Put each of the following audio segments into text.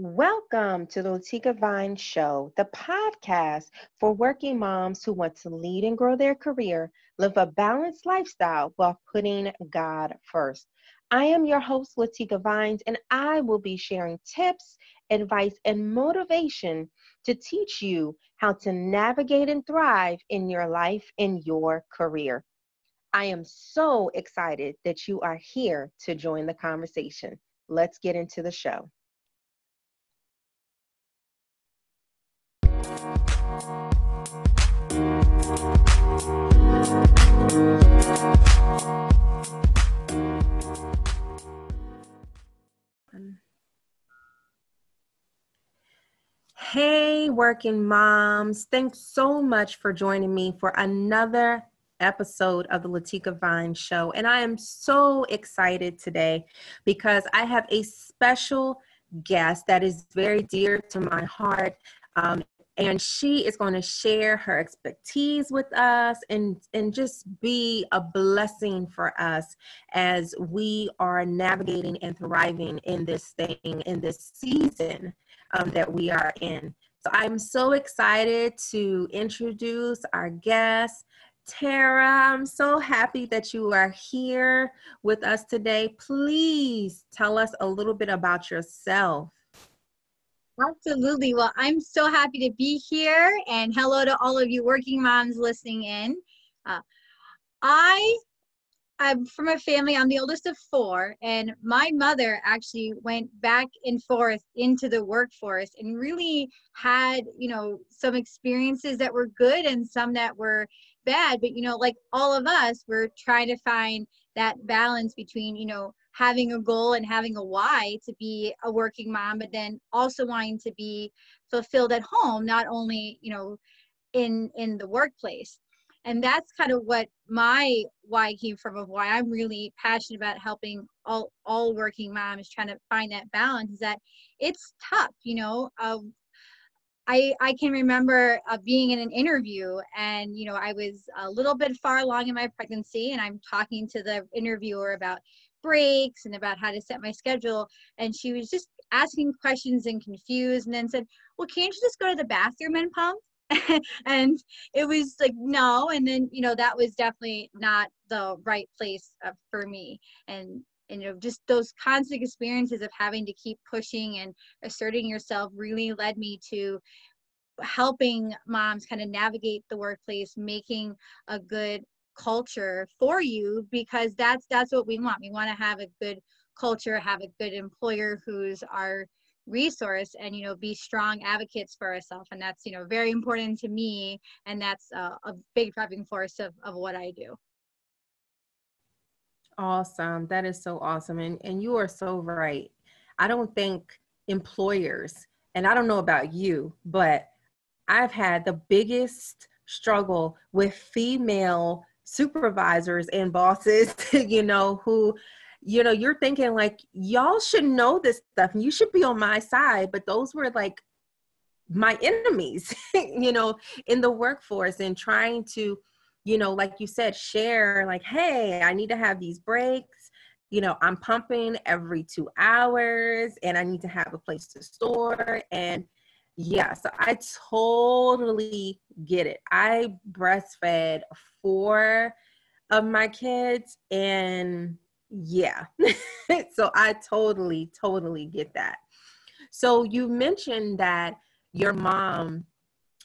Welcome to the Latika Vines Show, the podcast for working moms who want to lead and grow their career, live a balanced lifestyle while putting God first. I am your host, Latika Vines, and I will be sharing tips, advice, and motivation to teach you how to navigate and thrive in your life and your career. I am so excited that you are here to join the conversation. Let's get into the show. Hey, working moms. Thanks so much for joining me for another episode of the Latika Vines Show. And I am so excited today because I have a special guest that is very dear to my heart. Um, and she is going to share her expertise with us and and just be a blessing for us as we are navigating and thriving in this thing in this season um, that we are in so i'm so excited to introduce our guest Tara, I'm so happy that you are here with us today. Please tell us a little bit about yourself. Absolutely. Well, I'm so happy to be here, and hello to all of you working moms listening in. Uh, I I'm from a family, I'm the oldest of four, and my mother actually went back and forth into the workforce and really had, you know, some experiences that were good and some that were bad. But, you know, like all of us, we're trying to find that balance between, you know, having a goal and having a why to be a working mom but then also wanting to be fulfilled at home not only you know in in the workplace. And that's kind of what my why came from of why i'm really passionate about helping all all working moms trying to find that balance is that it's tough you know uh, I, I can remember uh, being in an interview and you know i was a little bit far along in my pregnancy and i'm talking to the interviewer about breaks and about how to set my schedule. And she was just asking questions and confused and then said, Well, can't you just go to the bathroom and pump? and it was like, No. And then, you know, that was definitely not the right place uh, for me. And, and, you know, just those constant experiences of having to keep pushing and asserting yourself really led me to helping moms kind of navigate the workplace, making a good culture for you because that's that's what we want. We want to have a good culture have a good employer who's our resource and you know be strong advocates for ourselves and that's you know very important to me. And that's a, a big driving force of, of what i do. Awesome. That is so awesome. And and you are so right. I don't think employers and i don't know about you but i've had the biggest struggle with female supervisors and bosses, you know, who, you know, you're thinking like, y'all should know this stuff and you should be on my side. But those were like my enemies, you know, in the workforce and trying to, you know, like you said, share like, hey, I need to have these breaks. You know, I'm pumping every two hours and I need to have a place to store. And yeah, so I totally get it. I breastfed four of my kids, and yeah, so I totally, totally get that. So you mentioned that your mom,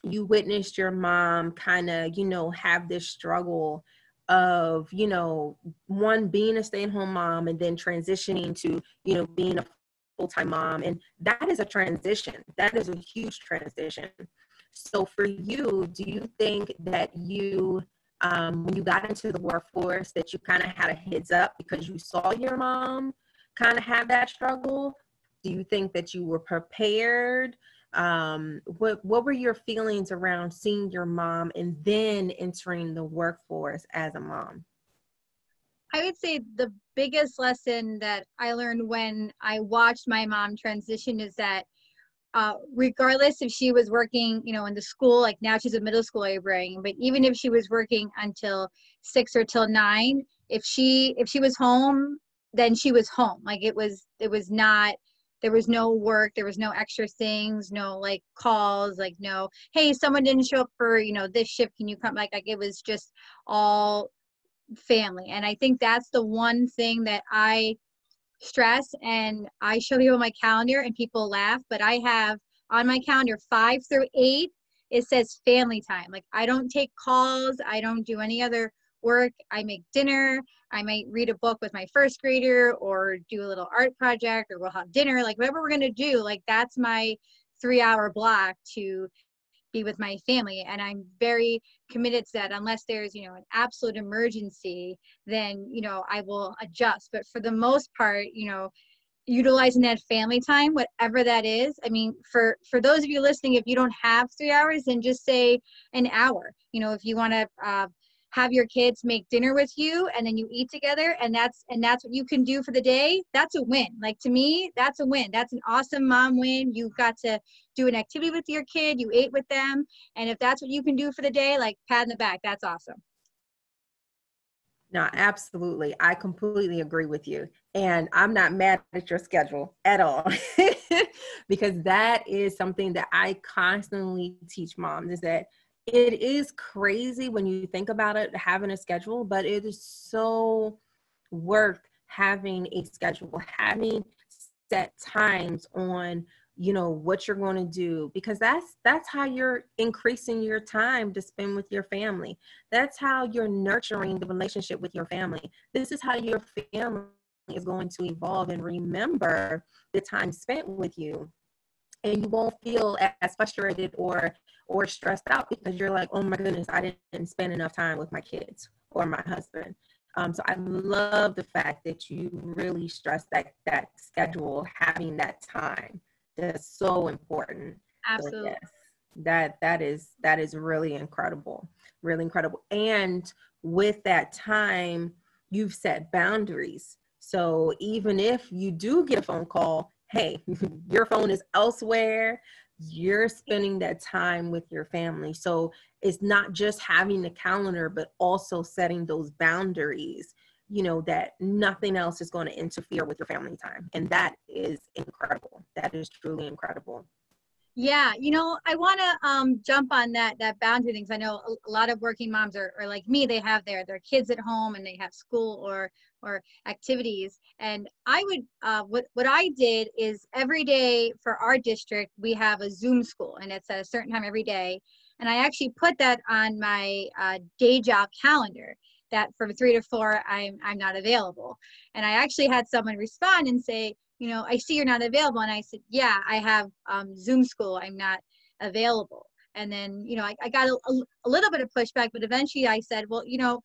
you witnessed your mom kind of, you know, have this struggle of, you know, one being a stay at home mom and then transitioning to, you know, being a full-time mom and that is a transition. That is a huge transition. So for you do you think that you um, when you got into the workforce that you kind of had a heads up because you saw your mom kind of have that struggle? Do you think that you were prepared? Um, what what were your feelings around seeing your mom and then entering the workforce as a mom? I would say the biggest lesson that I learned when I watched my mom transition is that uh, regardless if she was working, you know, in the school, like now she's a middle school bring, but even if she was working until six or till nine, if she if she was home, then she was home. Like it was it was not there was no work there was no extra things no like calls like no hey someone didn't show up for you know this shift can you come like like it was just all family. And i think that's the one thing that i stress and i show you on my calendar and people laugh but i have on my calendar five through eight it says family time. Like i don't take calls. I don't do any other work. I make dinner. I might read a book with my first grader or do a little art project or we'll have dinner like whatever we're going to do like that's my three hour block to be with my family. And i'm very committed to that. Unless there's you know an absolute emergency then you know i will adjust. But for the most part you know utilizing that family time whatever that is i mean for for those of you listening if you don't have three hours then just say an hour. You know if you want to uh, have your kids make dinner with you and then you eat together and that's and that's what you can do for the day that's a win like to me that's a win that's an awesome mom win you got to do an activity with your kid you ate with them and if that's what you can do for the day like pat in the back that's awesome no, absolutely. I completely agree with you. And I'm not mad at your schedule at all because that is something that I constantly teach moms is that it is crazy when you think about it having a schedule but it is so worth having a schedule having set times on you know what you're going to do because that's that's how you're increasing your time to spend with your family. That's how you're nurturing the relationship with your family. This is how your family is going to evolve and remember the time spent with you and you won't feel as frustrated or or stressed out because you're like, oh my goodness, I didn't spend enough time with my kids or my husband. Um, so I love the fact that you really stress that that schedule, having that time. That's so important. Absolutely. So yes, that that is that is really incredible, really incredible. And with that time, you've set boundaries. So even if you do get a phone call, hey, your phone is elsewhere you're spending that time with your family. So it's not just having the calendar, but also setting those boundaries, you know, that nothing else is going to interfere with your family time. And that is incredible. That is truly incredible. Yeah, you know, I want to um, jump on that that boundary things. I know a, lot of working moms are, are like me; they have their their kids at home and they have school or or activities. And I would uh, what what I did is every day for our district we have a Zoom school, and it's at a certain time every day. And I actually put that on my uh, day job calendar that from three to four I'm I'm not available. And I actually had someone respond and say, you know, I see you're not available. And I said, yeah, I have um, Zoom school. I'm not available. And then, you know, I, I got a, a, little bit of pushback, but eventually I said, well, you know,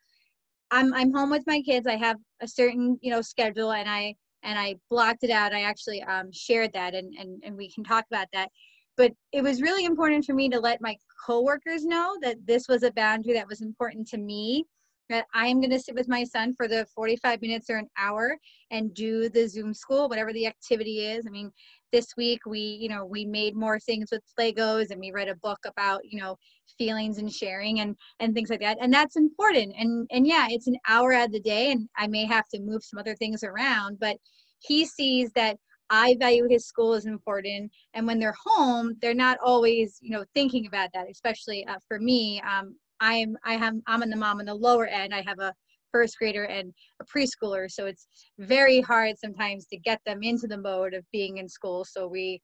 I'm, I'm home with my kids. I have a certain, you know, schedule and I, and I blocked it out. I actually um, shared that and, and, and we can talk about that. But it was really important for me to let my coworkers know that this was a boundary that was important to me that I am going to sit with my son for the 45 minutes or an hour and do the Zoom school, whatever the activity is. I mean, this week we, you know, we made more things with Legos and we read a book about, you know, feelings and sharing and and things like that. And that's important. And and yeah, it's an hour out of the day and I may have to move some other things around, but he sees that I value his school as important. And when they're home, they're not always, you know, thinking about that, especially uh, for me. Um, I'm I have I'm in the mom on the lower end. I have a first grader and a preschooler, so it's very hard sometimes to get them into the mode of being in school. So we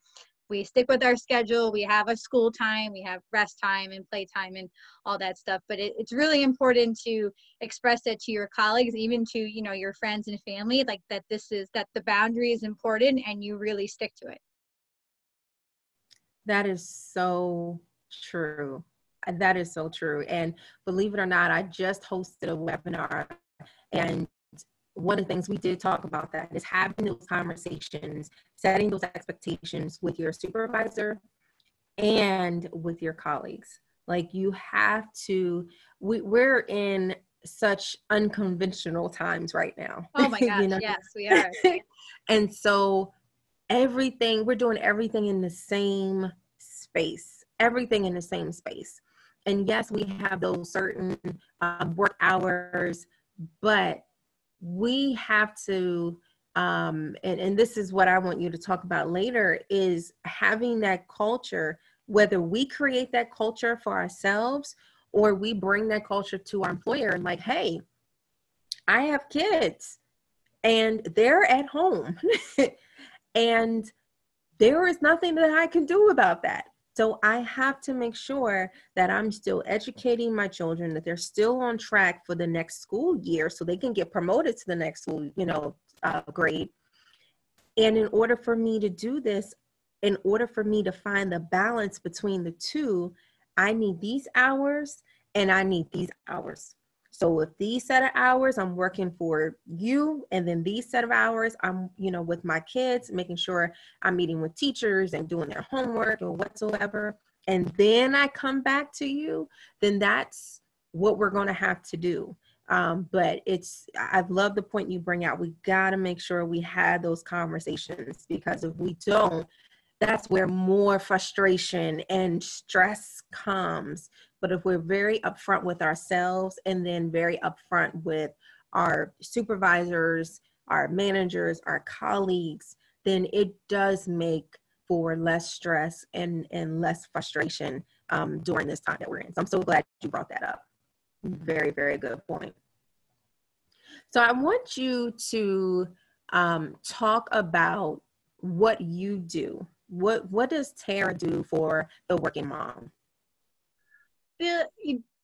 we stick with our schedule. We have a school time, we have rest time and play time and all that stuff. But it, it's really important to express that to your colleagues, even to you know your friends and family, like that this is that the boundary is important and you really stick to it. That is so true. That is so true. And believe it or not, I just hosted a webinar and one of the things we did talk about that is having those conversations, setting those expectations with your supervisor and with your colleagues. Like you have to, we, we're in such unconventional times right now. Oh my gosh, you know? yes, we are. and so everything, we're doing everything in the same space, everything in the same space and yes, we have those certain um, work hours, but we have to um, and, and this is what I want you to talk about later, is having that culture, whether we create that culture for ourselves or we bring that culture to our employer and like, hey, I have kids and they're at home and there is nothing that I can do about that. So I have to make sure that I'm still educating my children that they're still on track for the next school year so they can get promoted to the next school, you know, uh, grade. And in order for me to do this, in order for me to find the balance between the two, I need these hours and I need these hours. So with these set of hours, I'm working for you, and then these set of hours, I'm you know with my kids, making sure I'm meeting with teachers and doing their homework or whatsoever. And then I come back to you, then that's what we're going to have to do. Um, but it's I love the point you bring out. We got to make sure we have those conversations because if we don't, that's where more frustration and stress comes but if we're very upfront with ourselves and then very upfront with our supervisors, our managers, our colleagues, then it does make for less stress and, and less frustration um, during this time that we're in. So I'm so glad you brought that up. Very, very good point. So I want you to um, talk about what you do. What what does Tara do for the working mom? the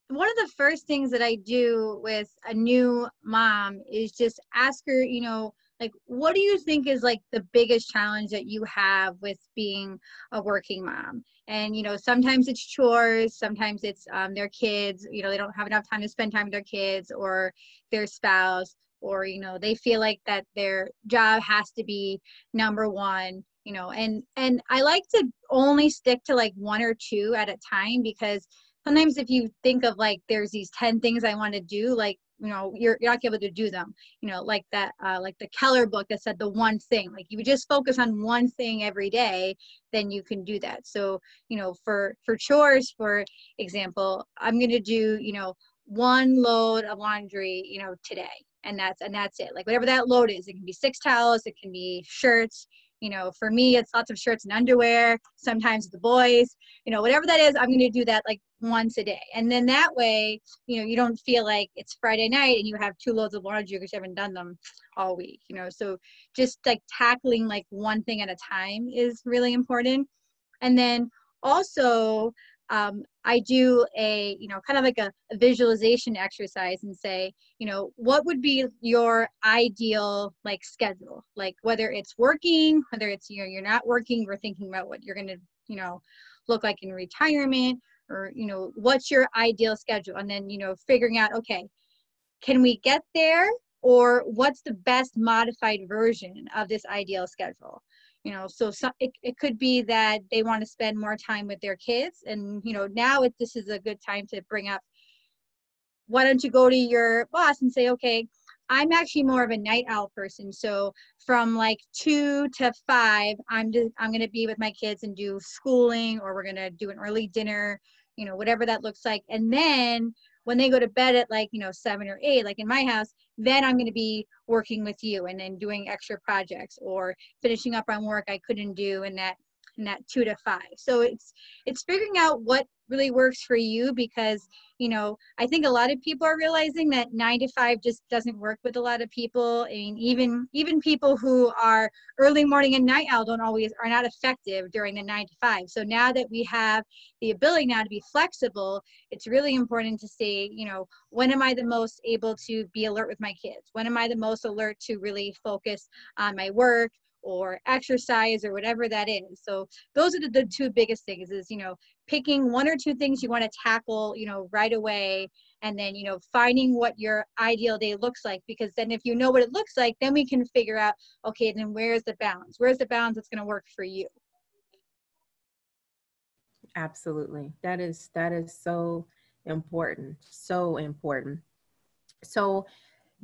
one of the first things that I do with a new mom is just ask her, you know, like what do you think is like the biggest challenge that you have with being a working mom and you know sometimes it's chores sometimes it's um, their kids you know they don't have enough time to spend time with their kids or their spouse or you know they feel like that their job has to be number one you know and and i like to only stick to like one or two at a time because sometimes if you think of like there's these 10 things i want to do like you know you're, you're not able to do them. You know like that uh, like the keller book that said the one thing. Like you just focus on one thing every day then you can do that. So you know for for chores for example i'm going to do you know one load of laundry you know today and that's and that's it. Like whatever that load is it can be six towels it can be shirts you know for me it's lots of shirts and underwear sometimes the boys you know whatever that is i'm going to do that like once a day. And then that way you know you don't feel like it's friday night and you have two loads of laundry because you haven't done them all week you know. So just like tackling like one thing at a time is really important. And then also um, I do a, you know, kind of like a, a, visualization exercise and say, you know, what would be your ideal like schedule? Like whether it's working, whether it's, you know, you're not working, we're thinking about what you're going to, you know, look like in retirement or, you know, what's your ideal schedule? And then, you know, figuring out, okay, can we get there? Or what's the best modified version of this ideal schedule? you know so some, it, it could be that they want to spend more time with their kids and you know now it, this is a good time to bring up why don't you go to your boss and say okay i'm actually more of a night owl person so from like two to five i'm just i'm going to be with my kids and do schooling or we're going to do an early dinner you know whatever that looks like and then when they go to bed at like you know seven or eight like in my house then i'm going to be working with you and then doing extra projects or finishing up on work i couldn't do in that in that two to five. So it's it's figuring out what really works for you because you know i think a lot of people are realizing that nine to five just doesn't work with a lot of people. I mean, even even people who are early morning and night owl don't always are not effective during the nine to five. So now that we have the ability now to be flexible it's really important to say you know when am i the most able to be alert with my kids? When am i the most alert to really focus on my work or exercise or whatever that is. So those are the, the two biggest things is you know picking one or two things you want to tackle you know right away and then you know finding what your ideal day looks like because then if you know what it looks like then we can figure out okay then where's the balance? Where's the balance that's going to work for you? Absolutely. That is that is so important so important. So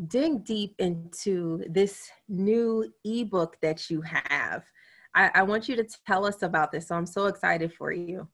dig deep into this new ebook that you have. I, I, want you to tell us about this. So I'm so excited for you.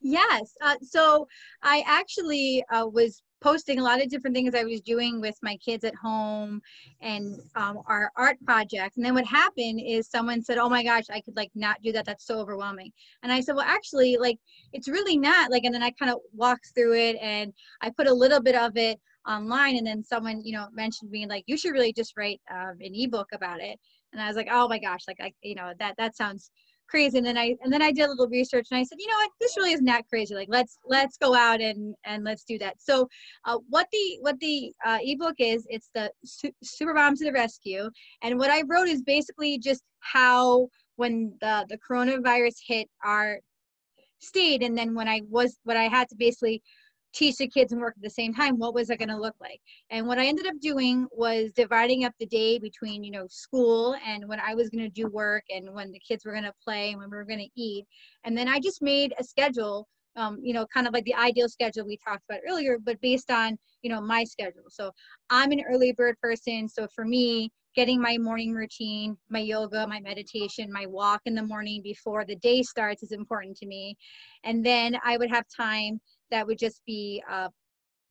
Yes. Uh, so I actually uh, was posting a lot of different things I was doing with my kids at home and um, our art projects. And then what happened is someone said, "Oh my gosh, I could like not do that. That's so overwhelming." And I said, "Well, actually, like it's really not." Like, and then I kind of walked through it and I put a little bit of it online. And then someone, you know, mentioned me like, "You should really just write um, an ebook about it." And I was like, "Oh my gosh, like I, you know, that that sounds." crazy and then i and then i did a little research and i said you know what this really isn't that crazy like let's let's go out and and let's do that so uh, what the what the uh, ebook is it's the Su- super mom to the rescue and what i wrote is basically just how when the the coronavirus hit our state and then when i was what i had to basically teach the kids and work at the same time what was it going to look like? And what i ended up doing was dividing up the day between you know school and when i was going to do work and when the kids were going to play and when we were going to eat. And then i just made a schedule um, you know kind of like the ideal schedule we talked about earlier but based on you know my schedule. So i'm an early bird person. So for me getting my morning routine, my yoga, my meditation, my walk in the morning before the day starts is important to me. And then I would have time that would just be uh,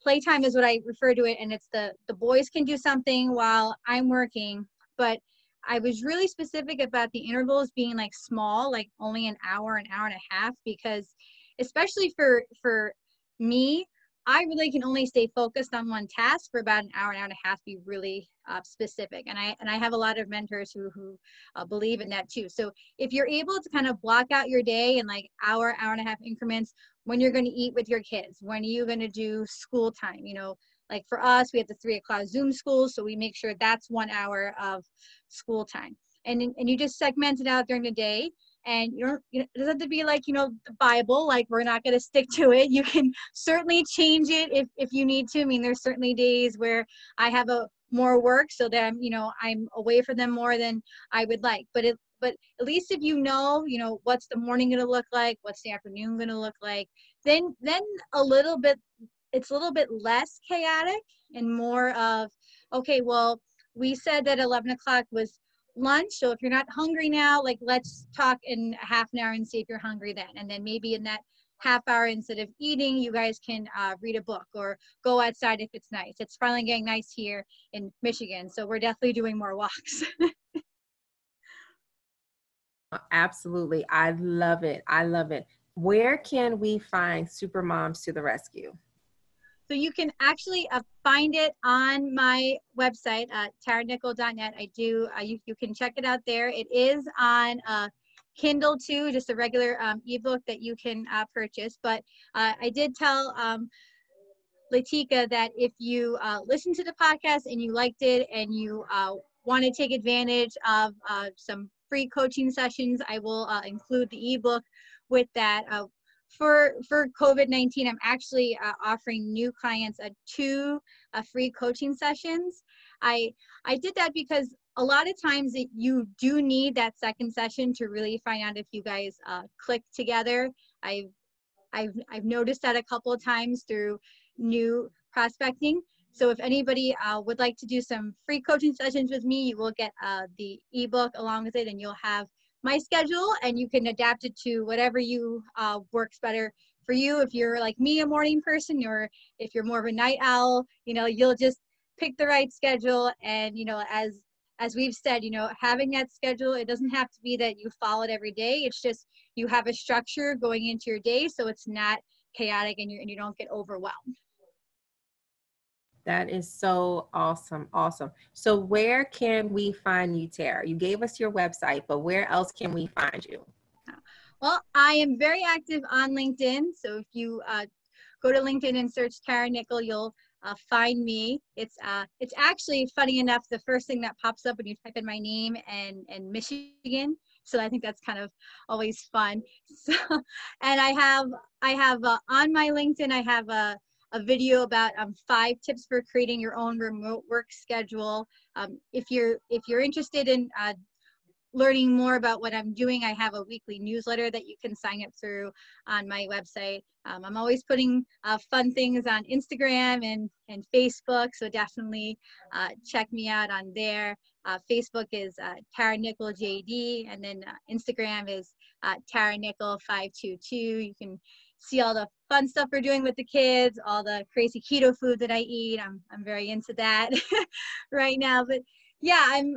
playtime is what I refer to it, and it's the the boys can do something while I'm working, but I was really specific about the intervals being like small, like only an hour, an hour and a half, because especially for for me, I really can only stay focused on one task for about an hour, an hour and a half, be really uh, specific. And I and I have a lot of mentors who who uh, believe in that too. So if you're able to kind of block out your day in like hour, hour and a half increments, when you're going to eat with your kids, when are you going to do school time, you know, like for us, we have the three o'clock Zoom school, so we make sure that's one hour of school time. And and you just segment it out during the day and you don't you know, it doesn't have to be like you know the bible like we're not going to stick to it. You can certainly change it if if you need to. I mean there's certainly days where i have a more work so that you know i'm away from them more than i would like. But it but at least if you know you know what's the morning going to look like what's the afternoon going to look like then then a little bit it's a little bit less chaotic and more of okay well we said that 11 o'clock was lunch. So if you're not hungry now, like let's talk in half an hour and see if you're hungry then. And then maybe in that half hour instead of eating, you guys can uh, read a book or go outside if it's nice. It's finally getting nice here in Michigan. So we're definitely doing more walks. Absolutely. I love it. I love it. Where can we find Super Moms to the Rescue? So you can actually uh, find it on my website, uh, taranichol.net. I do, uh, you, you can check it out there. It is on uh, Kindle too, just a regular um, ebook that you can uh, purchase. But uh, I did tell um, Latika that if you uh, listen to the podcast and you liked it and you want to take advantage of some free coaching sessions, I will include the ebook with that. For for covid-19 i'm actually uh, offering new clients a two uh, free coaching sessions. I i did that because a lot of times it, you do need that second session to really find out if you guys uh, click together. I've i've i've noticed that a couple of times through new prospecting. So if anybody uh, would like to do some free coaching sessions with me you will get uh, the ebook along with it and you'll have my schedule and you can adapt it to whatever you uh, works better for you. If you're like me, a morning person, or if you're more of a night owl, you know, you'll just pick the right schedule. And, you know, as, as we've said, you know, having that schedule, it doesn't have to be that you follow it every day. It's just you have a structure going into your day so it's not chaotic and you, and you don't get overwhelmed. That is so awesome. Awesome. So, where can we find you, Tara? You gave us your website, but where else can we find you? Well, I am very active on LinkedIn. So, if you uh, go to LinkedIn and search Tara Nichol, you'll uh, find me. It's uh, it's actually funny enough. The first thing that pops up when you type in my name and and Michigan. So I think that's kind of always fun. So, and I have I have uh, on my LinkedIn I have a a video about um, five tips for creating your own remote work schedule. Um, if you're if you're interested in uh, learning more about what I'm doing, I have a weekly newsletter that you can sign up through on my website. Um, I'm always putting uh, fun things on Instagram and, and Facebook, so definitely uh, check me out on there. Uh, Facebook is uh, Tara Nichol JD, and then uh, Instagram is uh, Tara Nichol 522. You can see all the fun stuff we're doing with the kids, all the crazy keto food that I eat. I'm I'm very into that right now. But yeah, I'm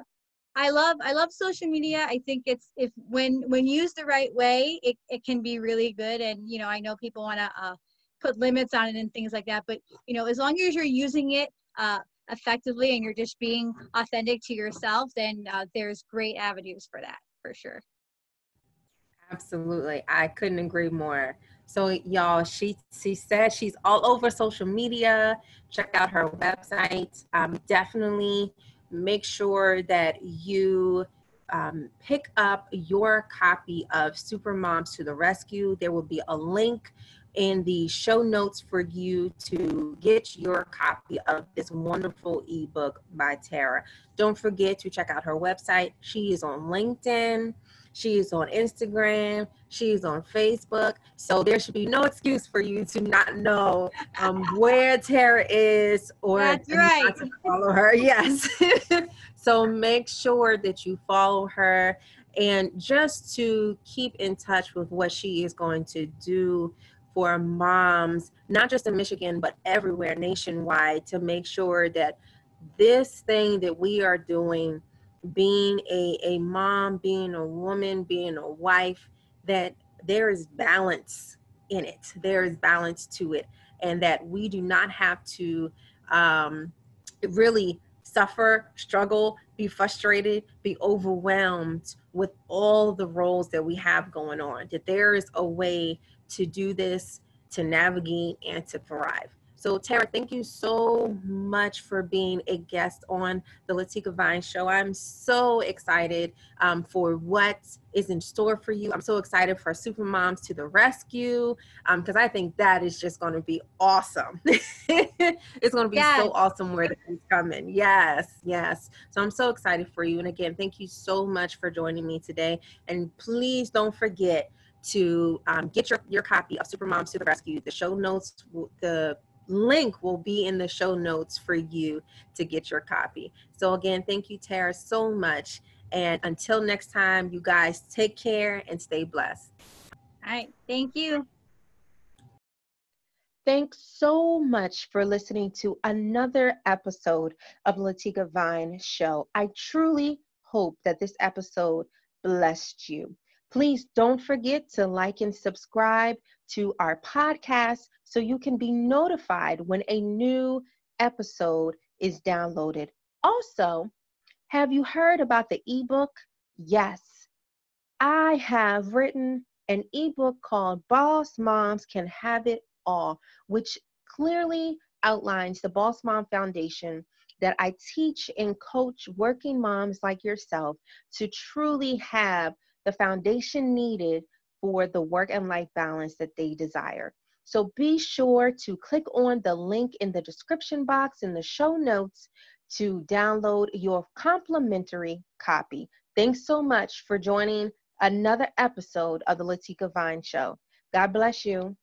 I love I love social media. I think it's if when when used the right way, it, it can be really good. And you know, I know people want to uh, put limits on it and things like that. But you know, as long as you're using it uh, effectively and you're just being authentic to yourself, then uh, there's great avenues for that for sure. Absolutely, I couldn't agree more. So y'all, she she said she's all over social media. Check out her website. Um, definitely make sure that you um, pick up your copy of Super Moms to the Rescue. There will be a link in the show notes for you to get your copy of this wonderful ebook by Tara. Don't forget to check out her website. She is on LinkedIn. She's on Instagram. She's on Facebook. So there should be no excuse for you to not know um, where Tara is or That's right. to follow her. Yes. so make sure that you follow her and just to keep in touch with what she is going to do for moms, not just in Michigan, but everywhere nationwide to make sure that this thing that we are doing being a, a mom, being a woman, being a wife, that there is balance in it. There is balance to it. And that we do not have to um, really suffer, struggle, be frustrated, be overwhelmed with all the roles that we have going on. That there is a way to do this, to navigate, and to thrive. So, Tara, thank you so much for being a guest on the Latika Vines Show. I'm so excited um, for what is in store for you. I'm so excited for Super Moms to the Rescue because um, I think that is just going to be awesome. it's going to be yes. so awesome where it's coming. Yes, yes. So I'm so excited for you. And again, thank you so much for joining me today. And please don't forget to um, get your, your copy of Super Moms to the Rescue. The show notes, the link will be in the show notes for you to get your copy. So, again, thank you, Tara, so much. And until next time, you guys take care and stay blessed. All right. Thank you. Thanks so much for listening to another episode of Latika Vines Show. I truly hope that this episode blessed you. Please don't forget to like and subscribe to our podcast so you can be notified when a new episode is downloaded. Also, have you heard about the ebook? Yes, I have written an ebook called Boss Moms Can Have It All, which clearly outlines the Boss Mom Foundation that I teach and coach working moms like yourself to truly have the foundation needed for the work and life balance that they desire. So be sure to click on the link in the description box in the show notes to download your complimentary copy. Thanks so much for joining another episode of the Latika Vines Show. God bless you.